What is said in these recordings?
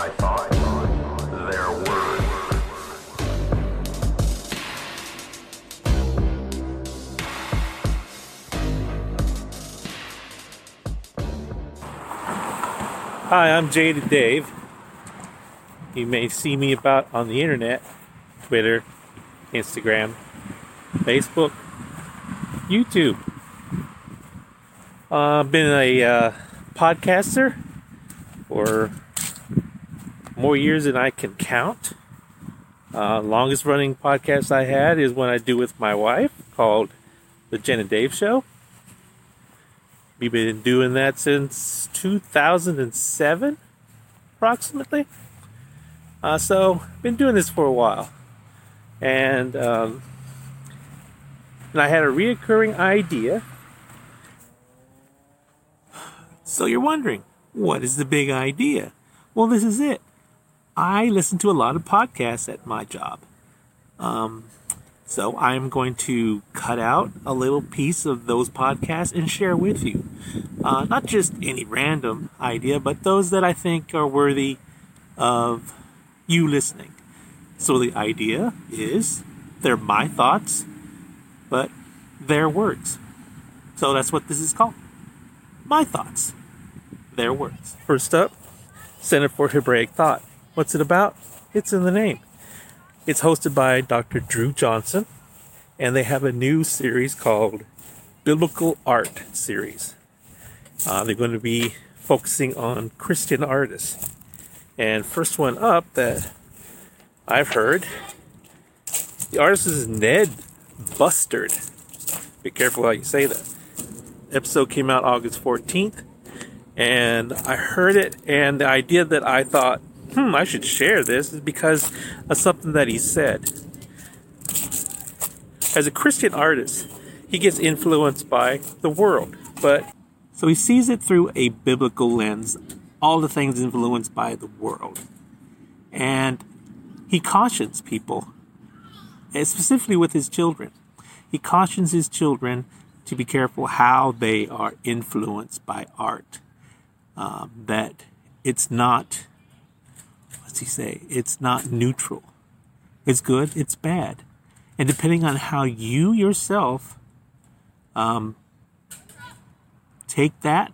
Hi, I'm Jaded Dave. You may see me about on the internet, Twitter, Instagram, Facebook, YouTube. I've uh, been a uh, podcaster for more years than I can count. Uh, longest running podcast I had is one I do with my wife called The Jen and Dave Show. We've been doing that since 2007, approximately. Uh, so, been doing this for a while, and um, and I had a reoccurring idea. So you're wondering, what is the big idea? Well, this is it. I listen to a lot of podcasts at my job. Um, so I'm going to cut out a little piece of those podcasts and share with you. Uh, not just any random idea, but those that I think are worthy of you listening. So the idea is they're my thoughts, but their words. So that's what this is called. My thoughts, their words. First up, Center for Hebraic Thought. What's it about? It's in the name. It's hosted by Dr. Dru Johnson, and they have a new series called Biblical Art Series. Uh, they're going to be focusing on Christian artists. And first one up that I've heard, the artist is Ned Bustard. Be careful how you say that. episode came out August 14th, and I heard it, and the idea that I thought hmm, I should share this is because of something that he said. As a Christian artist, he gets influenced by the world, but so he sees it through a biblical lens, all the things influenced by the world. And he cautions people, specifically with his children. He cautions his children to be careful how they are influenced by art. Um, that it's not what's he say? It's not neutral. It's good, it's bad. And depending on how you yourself um, take that,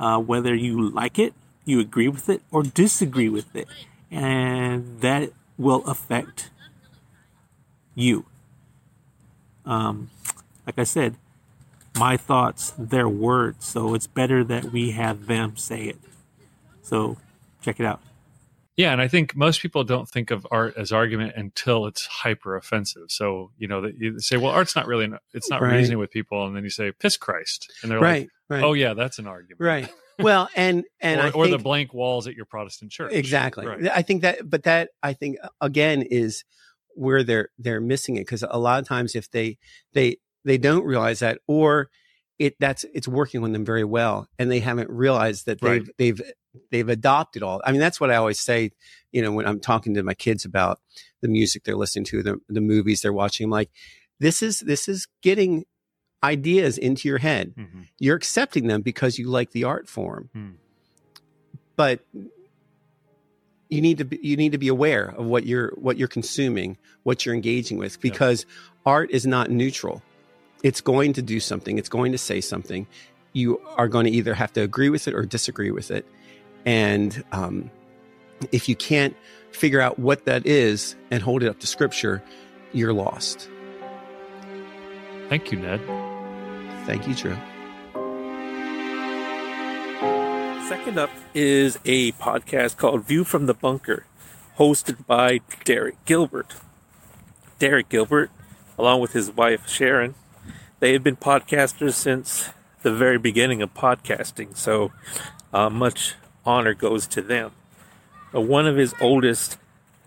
uh, whether you like it, you agree with it, or disagree with it, and that will affect you. Um, like I said, my thoughts, their words. So it's better that we have them say it. So check it out. Yeah, and I think most people don't think of art as argument until it's hyper offensive. So you know that you say, "Well, art's not really it's not right. reasoning with people," and then you say, "Piss Christ," and they're right, like, right. "Oh yeah, that's an argument." Right. Well, and and or, I or think, the blank walls at your Protestant church. Exactly. Right. I think that, but that I think again is where they're they're missing it because a lot of times if they they they don't realize that or it that's it's working on them very well and they haven't realized that they've right. they've they've adopted all. I mean, that's what I always say. You know, when I'm talking to my kids about the music they're listening to, the the movies they're watching, I'm like, this is this is getting ideas into your head. Mm-hmm. You're accepting them because you like the art form, mm. but you need to be, you need to be aware of what you're what you're consuming, what you're engaging with, because yeah. art is not neutral. It's going to do something. It's going to say something. You are going to either have to agree with it or disagree with it. And um, if you can't figure out what that is and hold it up to scripture, you're lost. Thank you, Ned. Thank you, Dru. Second up is a podcast called View from the Bunker, hosted by Derek Gilbert. Derek Gilbert, along with his wife Sharon, they have been podcasters since the very beginning of podcasting, so uh, much honor goes to them. Uh, one of his oldest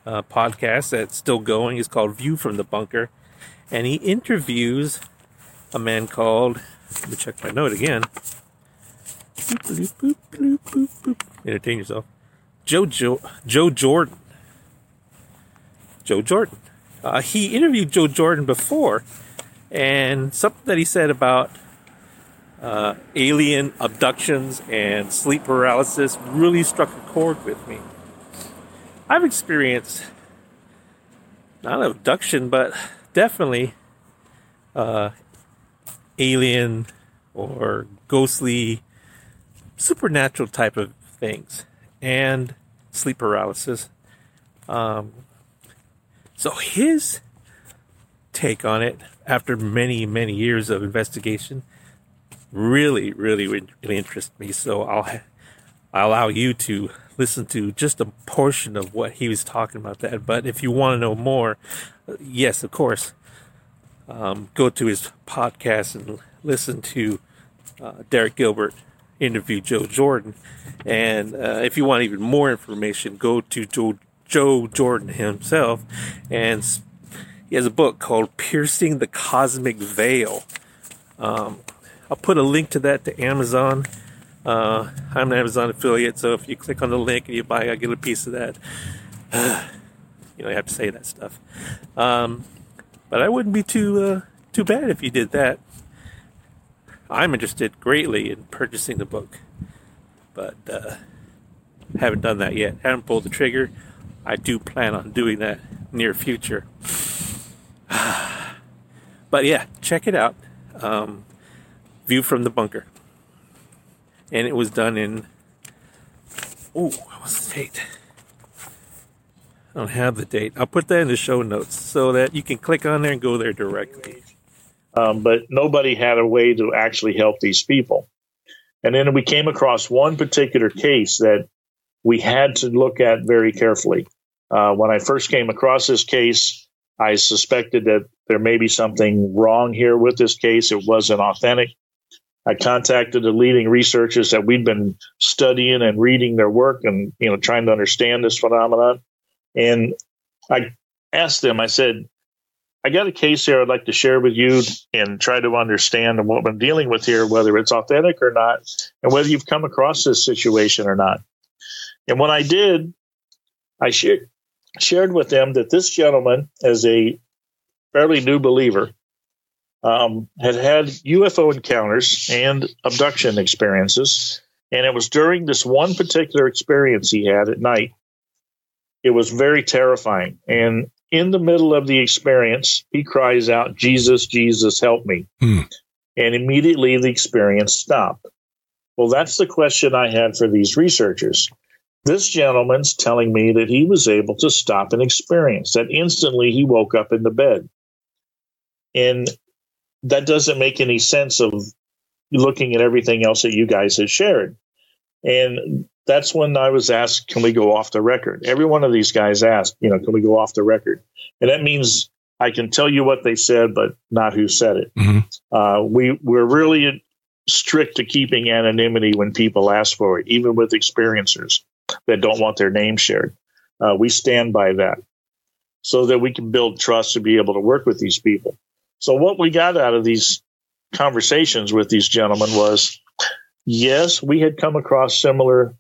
uh, podcasts that's still going is called View from the Bunker, and he interviews a man called, let me check my note again. Entertain yourself. Joe, Joe, Joe Jordan. Joe Jordan. Uh, he interviewed Joe Jordan before, and something that he said about uh, alien abductions and sleep paralysis really struck a chord with me. I've experienced not abduction, but definitely uh, alien or ghostly, supernatural type of things, and sleep paralysis. Um, so his take on it, after many many years of investigation, really really really interests me. So I'll I'll allow you to listen to just a portion of what he was talking about that. But if you want to know more, yes, of course, um, go to his podcast and listen to uh, Derek Gilbert interview Joe Jordan. And uh, if you want even more information, go to Joe, Joe Jordan himself. And he has a book called Piercing the Cosmic Veil. Um, I'll put a link to that to Amazon. Uh, I'm an Amazon affiliate, so if you click on the link and you buy, I get a piece of that. you know, you have to say that stuff. Um, but I wouldn't be too uh, too bad if you did that. I'm interested greatly in purchasing the book, but uh, haven't done that yet. Haven't pulled the trigger. I do plan on doing that near future. but yeah, check it out. Um, View from the bunker and it was done in. Oh, what was the date? I don't have the date. I'll put that in the show notes so that you can click on there and go there directly. Um, but nobody had a way to actually help these people. And then we came across one particular case that we had to look at very carefully. Uh, when I first came across this case, I suspected that there may be something wrong here with this case. It wasn't authentic. I contacted the leading researchers that we'd been studying and reading their work and you know trying to understand this phenomenon. And I asked them, I said, I got a case here I'd like to share with you and try to understand what I'm dealing with here, whether it's authentic or not, and whether you've come across this situation or not. And when I did, I shared shared with them that this gentleman, as a fairly new believer, um, had had UFO encounters and abduction experiences. And it was during this one particular experience he had at night. It was very terrifying. And in the middle of the experience, he cries out, Jesus, Jesus, help me. Hmm. And immediately the experience stopped. Well, that's the question I had for these researchers. This gentleman's telling me that he was able to stop an experience, that instantly he woke up in the bed. And that doesn't make any sense of looking at everything else that you guys have shared. And that's when I was asked, can we go off the record? Every one of these guys asked, you know, can we go off the record? And that means I can tell you what they said, but not who said it. Mm-hmm. Uh, we, we're really strict to keeping anonymity when people ask for it, even with experiencers that don't want their name shared. Uh, we stand by that so that we can build trust to be able to work with these people. So what we got out of these conversations with these gentlemen was, yes, we had come across similar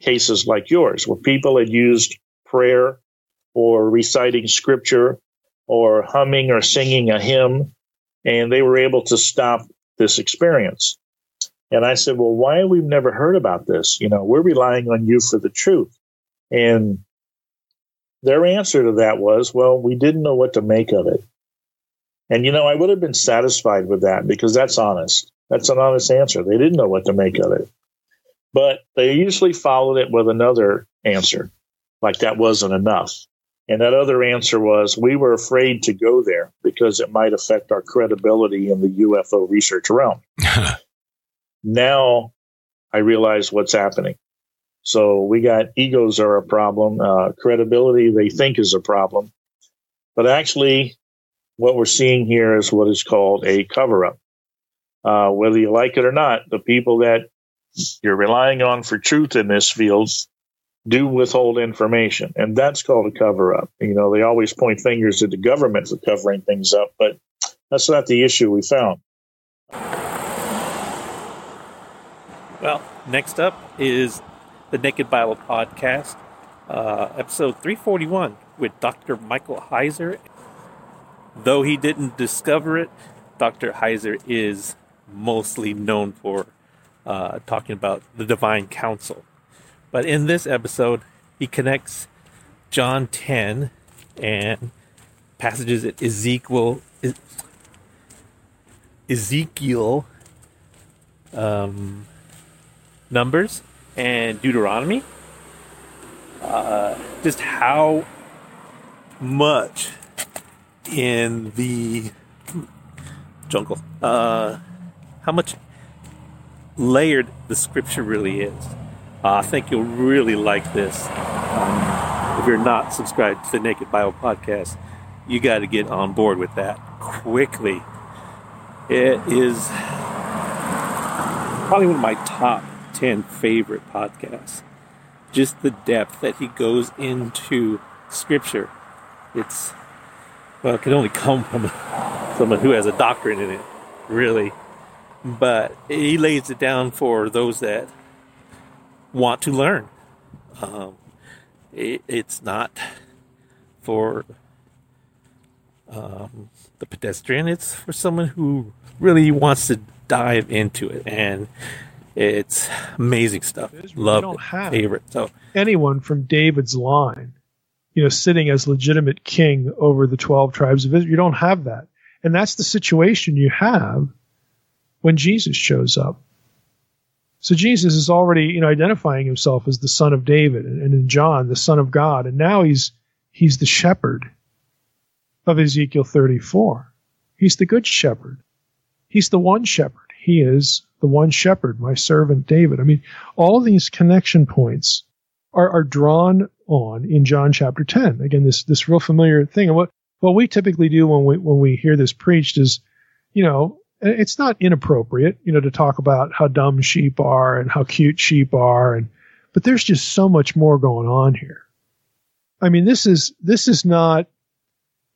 cases like yours where people had used prayer or reciting scripture or humming or singing a hymn and they were able to stop this experience. And I said, well, why have we never heard about this? You know, we're relying on you for the truth. And their answer to that was, well, we didn't know what to make of it. And, you know, I would have been satisfied with that because that's honest. That's an honest answer. They didn't know what to make of it. But they usually followed it with another answer, like that wasn't enough. And that other answer was we were afraid to go there because it might affect our credibility in the UFO research realm. now I realize what's happening. So we got egos are a problem, uh, credibility they think is a problem, but actually what we're seeing here is what is called a cover up. Uh, whether you like it or not, the people that you're relying on for truth in this field do withhold information, and that's called a cover up. You know, they always point fingers at the government for covering things up, but that's not the issue we found. Well, next up is the Naked Bible Podcast, uh, episode 341 with Dr. Michael Heiser Though he didn't discover it, Dr. Heiser is mostly known for uh, talking about the divine council. But in this episode, he connects John 10 and passages at Ezekiel, Ezekiel, um, Numbers, and Deuteronomy. Uh, just how much in the jungle, uh, how much layered the scripture really is. Uh, I think you'll really like this. Um, if you're not subscribed to the Naked Bible Podcast, you got to get on board with that quickly. It is probably one of my top 10 favorite podcasts. Just the depth that he goes into scripture. It's, well, it can only come from someone who has a doctorate in it, really. But he lays it down for those that want to learn. Um, it, it's not for um, the pedestrian, it's for someone who really wants to dive into it. And it's amazing stuff. Love it. Favorite. So anyone from David's line, you know, sitting as legitimate king over the 12 tribes of Israel, you don't have that. And that's the situation you have when Jesus shows up. So Jesus is already, you know, identifying himself as the son of David, and, in John, the son of God, and now he's he's the shepherd of Ezekiel 34. He's the good shepherd. He's the one shepherd. He is the one shepherd, my servant David. I mean, all these connection points are, are drawn on in John chapter 10. Again, this this real familiar thing. And what what we typically do when we when we hear this preached is, you know, it's not inappropriate, you know, to talk about how dumb sheep are and how cute sheep are, and but there's just so much more going on here. I mean, this is this is not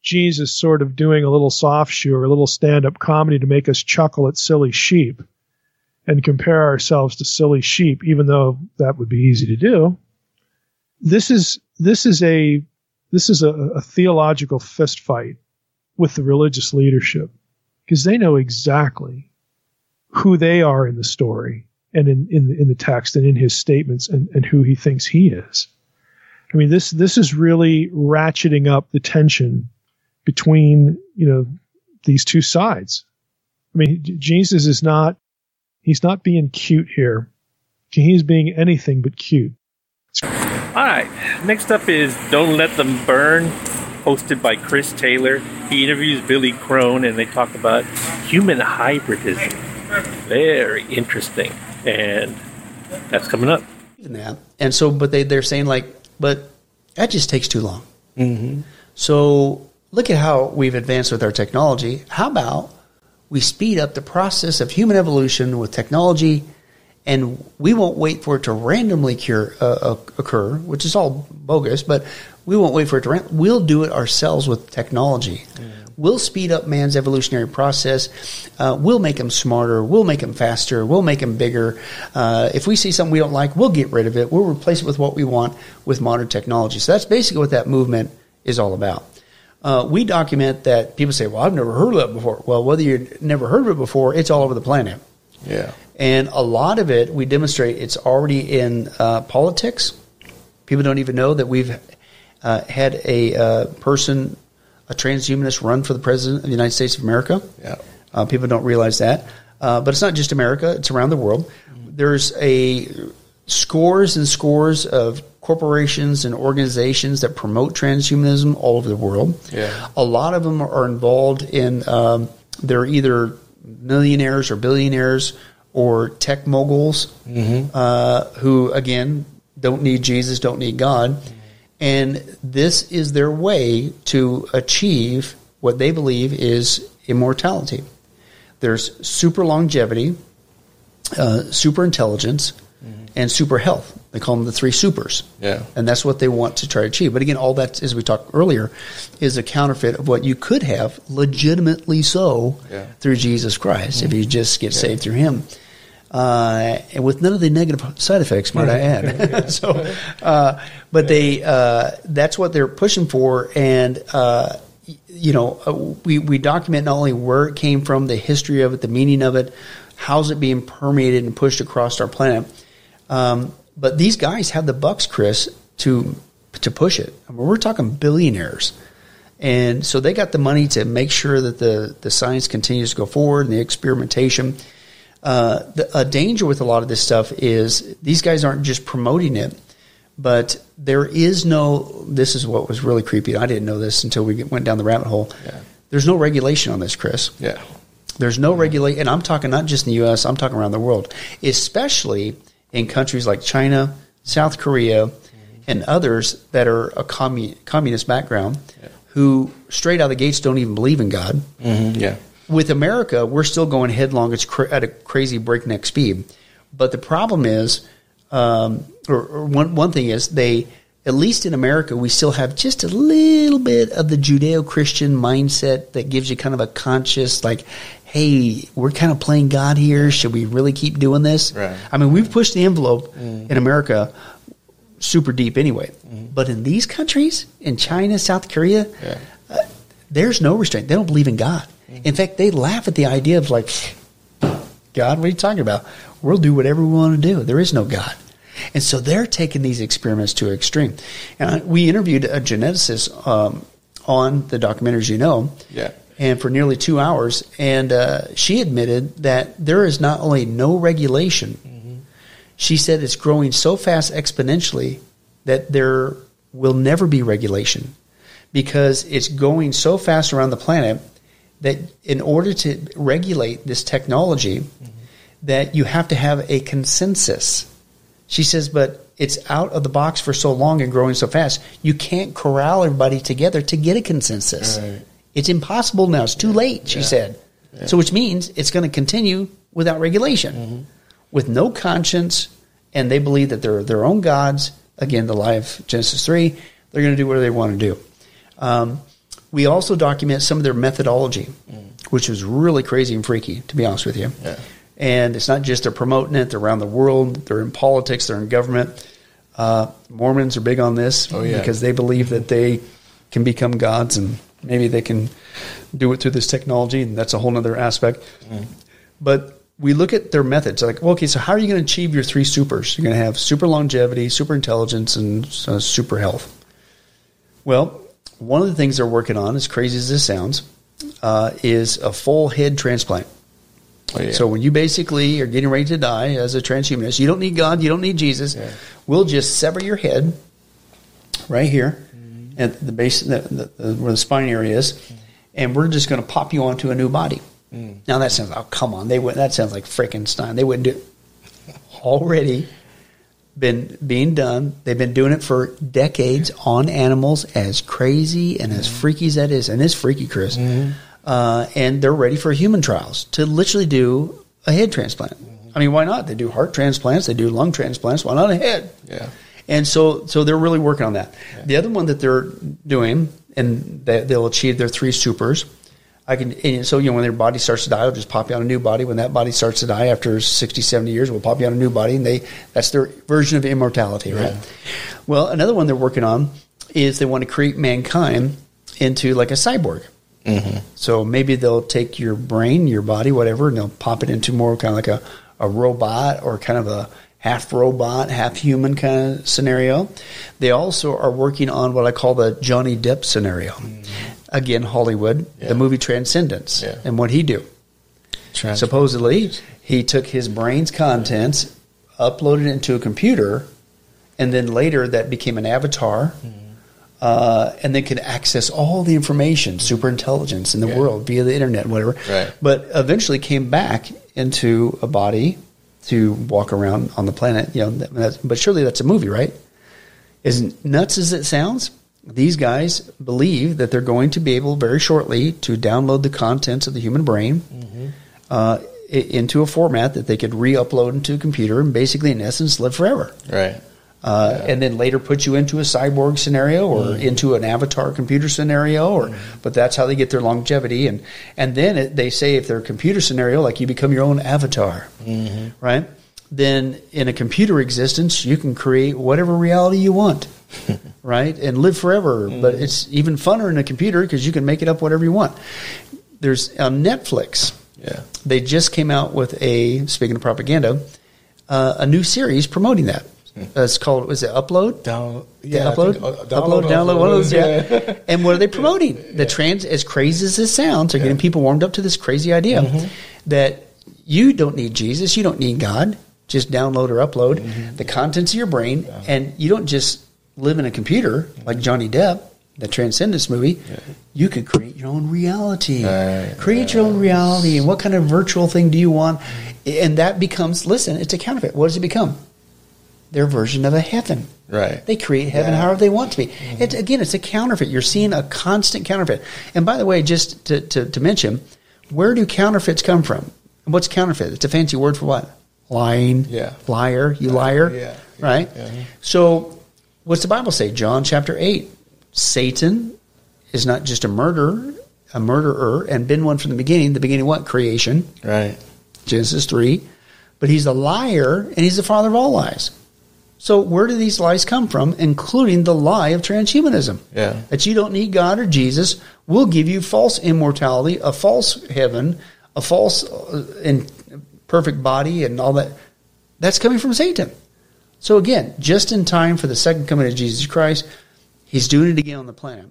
Jesus sort of doing a little soft shoe or a little stand up comedy to make us chuckle at silly sheep and compare ourselves to silly sheep, even though that would be easy to do. This is this is a this is a, a theological fistfight with the religious leadership because they know exactly who they are in the story and in, in, in the text and in his statements and, and who he thinks he is. I mean, this, this is really ratcheting up the tension between, you know, these two sides. I mean, Jesus is not, he's not being cute here. He's being anything but cute. All right. Next up is Don't Let Them Burn hosted by Chris Taylor. He interviews Billy Crone and they talk about human hybridism. Very interesting. And that's coming up. That. And so, but they, they're saying, like, but that just takes too long. Mm-hmm. So look at how we've advanced with our technology. How about we speed up the process of human evolution with technology? And we won't wait for it to randomly cure, uh, occur, which is all bogus, but we won't wait for it to run. We'll do it ourselves with technology. Mm. We'll speed up man's evolutionary process. Uh, we'll make him smarter. We'll make him faster. We'll make him bigger. Uh, if we see something we don't like, we'll get rid of it. We'll replace it with what we want with modern technology. So that's basically what that movement is all about. Uh, we document that people say, "Well, I've never heard of that before." Well, whether you've never heard of it before, it's all over the planet. Yeah, and a lot of it we demonstrate it's already in uh, politics. People don't even know that we've uh, had a uh, person, a transhumanist, run for the president of the United States of America. Yeah. Uh, people don't realize that. Uh, but it's not just America, it's around the world. There's a scores and scores of corporations and organizations that promote transhumanism all over the world. Yeah. A lot of them are involved in, um, they're either millionaires or billionaires or tech moguls mm-hmm. uh, who, again, don't need Jesus, don't need God. And this is their way to achieve what they believe is immortality. There's super longevity, uh, super intelligence, mm-hmm. and super health. They call them the three supers. Yeah. And that's what they want to try to achieve. But again, all that, as we talked earlier, is a counterfeit of what you could have legitimately so yeah. through Jesus Christ mm-hmm. if you just get yeah. saved through Him uh, and with none of the negative side effects, might I add. so, uh, but they uh, that's what they're pushing for, and uh, you know, uh, we, we document not only where it came from, the history of it, the meaning of it, how's it being permeated and pushed across our planet. Um, but these guys have the bucks, Chris, to to push it. I mean, we're talking billionaires. And so they got the money to make sure that the, the science continues to go forward and the experimentation. Uh, the, a danger with a lot of this stuff is these guys aren't just promoting it, but there is no. This is what was really creepy. I didn't know this until we went down the rabbit hole. Yeah. There's no regulation on this, Chris. Yeah. There's no regulation, and I'm talking not just in the U.S. I'm talking around the world, especially in countries like China, South Korea, mm-hmm. and others that are a commun- communist background, yeah. who straight out of the gates don't even believe in God. Mm-hmm. Yeah. With America, we're still going headlong It's at a crazy breakneck speed. But the problem is, um, or, or one one thing is they at least in America, we still have just a little bit of the Judeo Christian mindset that gives you kind of a conscious, like, hey, we're kind of playing God here. Should we really keep doing this? Right. I mean, we've pushed the envelope mm. in America super deep anyway. Mm. But in these countries, in China, South Korea, yeah. There's no restraint. They don't believe in God. Mm. In fact, they laugh at the idea of, like, God, what are you talking about? We'll do whatever we want to do. There is no God. And so they're taking these experiments to extreme. And we interviewed a geneticist um, on the documentaries, you know. Yeah. And for nearly two hours, and uh, she admitted that there is not only no regulation, mm-hmm. she said it's growing so fast exponentially that there will never be regulation because it's going so fast around the planet that in order to regulate this technology, mm-hmm. that you have to have a consensus she says, but it's out of the box for so long and growing so fast, you can't corral everybody together to get a consensus. Right. It's impossible now. It's too yeah. late, she yeah. said. Yeah. So, which means it's going to continue without regulation, mm-hmm. with no conscience, and they believe that they're their own gods. Again, the lie of Genesis 3, they're going to do whatever they want to do. Um, we also document some of their methodology, mm. which was really crazy and freaky, to be honest with you. And it's not just they're promoting it, they're around the world, they're in politics, they're in government. Uh, Mormons are big on this oh, yeah. because they believe that they can become gods and maybe they can do it through this technology, and that's a whole other aspect. Mm. But we look at their methods like, well, okay, so how are you going to achieve your three supers? You're going to have super longevity, super intelligence, and uh, super health. Well, one of the things they're working on, as crazy as this sounds, uh, is a full head transplant. Oh, yeah. So when you basically are getting ready to die as a transhumanist, you don't need God, you don't need Jesus. Yeah. We'll just sever your head right here mm-hmm. at the base, the, the, where the spine area is, mm-hmm. and we're just going to pop you onto a new body. Mm. Now that sounds, oh come on, they would that sounds like Frankenstein. They wouldn't do it. Already been being done. They've been doing it for decades on animals, as crazy and as mm-hmm. freaky as that is, and it's freaky, Chris. Mm-hmm uh, and they're ready for human trials to literally do a head transplant. Mm-hmm. I mean, why not? They do heart transplants, they do lung transplants. Why not a head? Yeah. And so, so they're really working on that. Yeah. The other one that they're doing, and they, will achieve their three supers. I can, so you know, when their body starts to die, they'll just pop you on a new body. When that body starts to die after 60, 70 years, we'll pop you on a new body, and they that's their version of immortality, right? Yeah. Well, another one they're working on is they want to create mankind into like a cyborg. Mm-hmm. So maybe they'll take your brain, your body, whatever, and they'll pop it into more kind of like a, a robot or kind of a half robot, half human kind of scenario. They also are working on what I call the Johnny Depp scenario. Mm-hmm. Again, Hollywood, yeah. the movie Transcendence. Yeah. And what he do? Trans- Supposedly, he took his brain's contents, uploaded it into a computer, and then later that became an avatar. Mm-hmm uh, and they could access all the information, super intelligence in the yeah. world via the internet, whatever. Right. But eventually came back into a body to walk around on the planet. You know, but surely that's a movie, right? As nuts as it sounds, these guys believe that they're going to be able very shortly to download the contents of the human brain mm-hmm. uh, into a format that they could re-upload into a computer and basically, in essence, live forever. Right uh, yeah. and then later put you into a cyborg scenario or mm. into an avatar computer scenario or mm. but that's how they get their longevity and and then it, they say if they're a computer scenario like you become your own avatar mm-hmm. right then in a computer existence you can create whatever reality you want right? And live forever. Mm. But it's even funner in a computer because you can make it up whatever you want. There's on Netflix. Yeah. They just came out with a speaking of propaganda, uh, a new series promoting that. Uh, it's called was it Upload? Down, yeah, upload, think, uh, download, upload, download, one of those. Yeah. and what are they promoting? yeah. The trans, as crazy as this sounds, they're yeah. getting people warmed up to this crazy idea mm-hmm. that you don't need Jesus, you don't need God. Just download or upload mm-hmm. the contents of your brain, and you don't just live in a computer like Johnny Depp the Transcendence movie, yeah. you could create your own reality. Right. Create your own reality. And what kind of virtual thing do you want? And that becomes, listen, it's a counterfeit. What does it become? Their version of a heaven. Right. They create heaven yeah. however they want to be. Mm-hmm. It's, again, it's a counterfeit. You're seeing a constant counterfeit. And by the way, just to, to, to mention, where do counterfeits come from? What's counterfeit? It's a fancy word for what? Lying. Yeah. Liar. You liar. Yeah. Right? Yeah. So, what's the Bible say? John chapter 8 Satan is not just a murderer, a murderer, and been one from the beginning. The beginning, what creation? Right. Genesis three, but he's a liar and he's the father of all lies. So where do these lies come from, including the lie of transhumanism? Yeah. That you don't need God or Jesus. We'll give you false immortality, a false heaven, a false uh, and perfect body, and all that. That's coming from Satan. So again, just in time for the second coming of Jesus Christ, He's doing it again on the planet.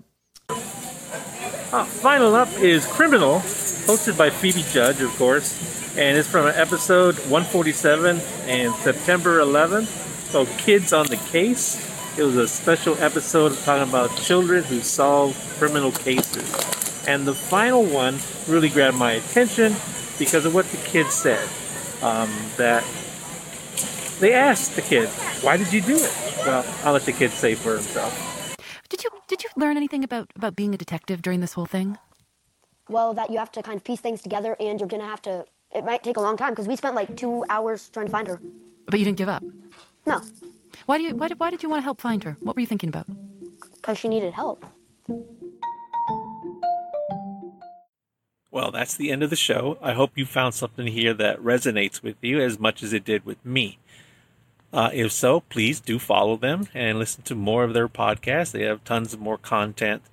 Uh, final up is Criminal, hosted by Phoebe Judge, of course, and it's from episode 147 and September 11th. So, Kids on the Case. It was a special episode talking about children who solve criminal cases. And the final one really grabbed my attention because of what the kids said. Um, that they asked the kid, Why did you do it? Well, I'll let the kid say for himself. Did you did you learn anything about about being a detective during this whole thing? Well, that you have to kind of piece things together, and you're gonna have to. It might take a long time because we spent like two hours trying to find her. But you didn't give up. No. Why do you why did, why did you want to help find her? What were you thinking about? Because she needed help. Well, that's the end of the show. I hope you found something here that resonates with you as much as it did with me. Uh, if so, please do follow them and listen to more of their podcasts. They have tons of more content.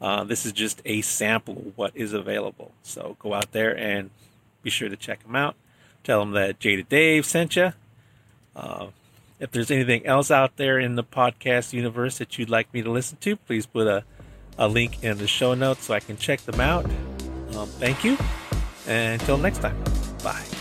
Uh, this is just a sample of what is available. So go out there and be sure to check them out. Tell them that Jaded Dave sent you. Uh, if there's anything else out there in the podcast universe that you'd like me to listen to, please put a, a link in the show notes so I can check them out. Um, thank you. And until next time, bye.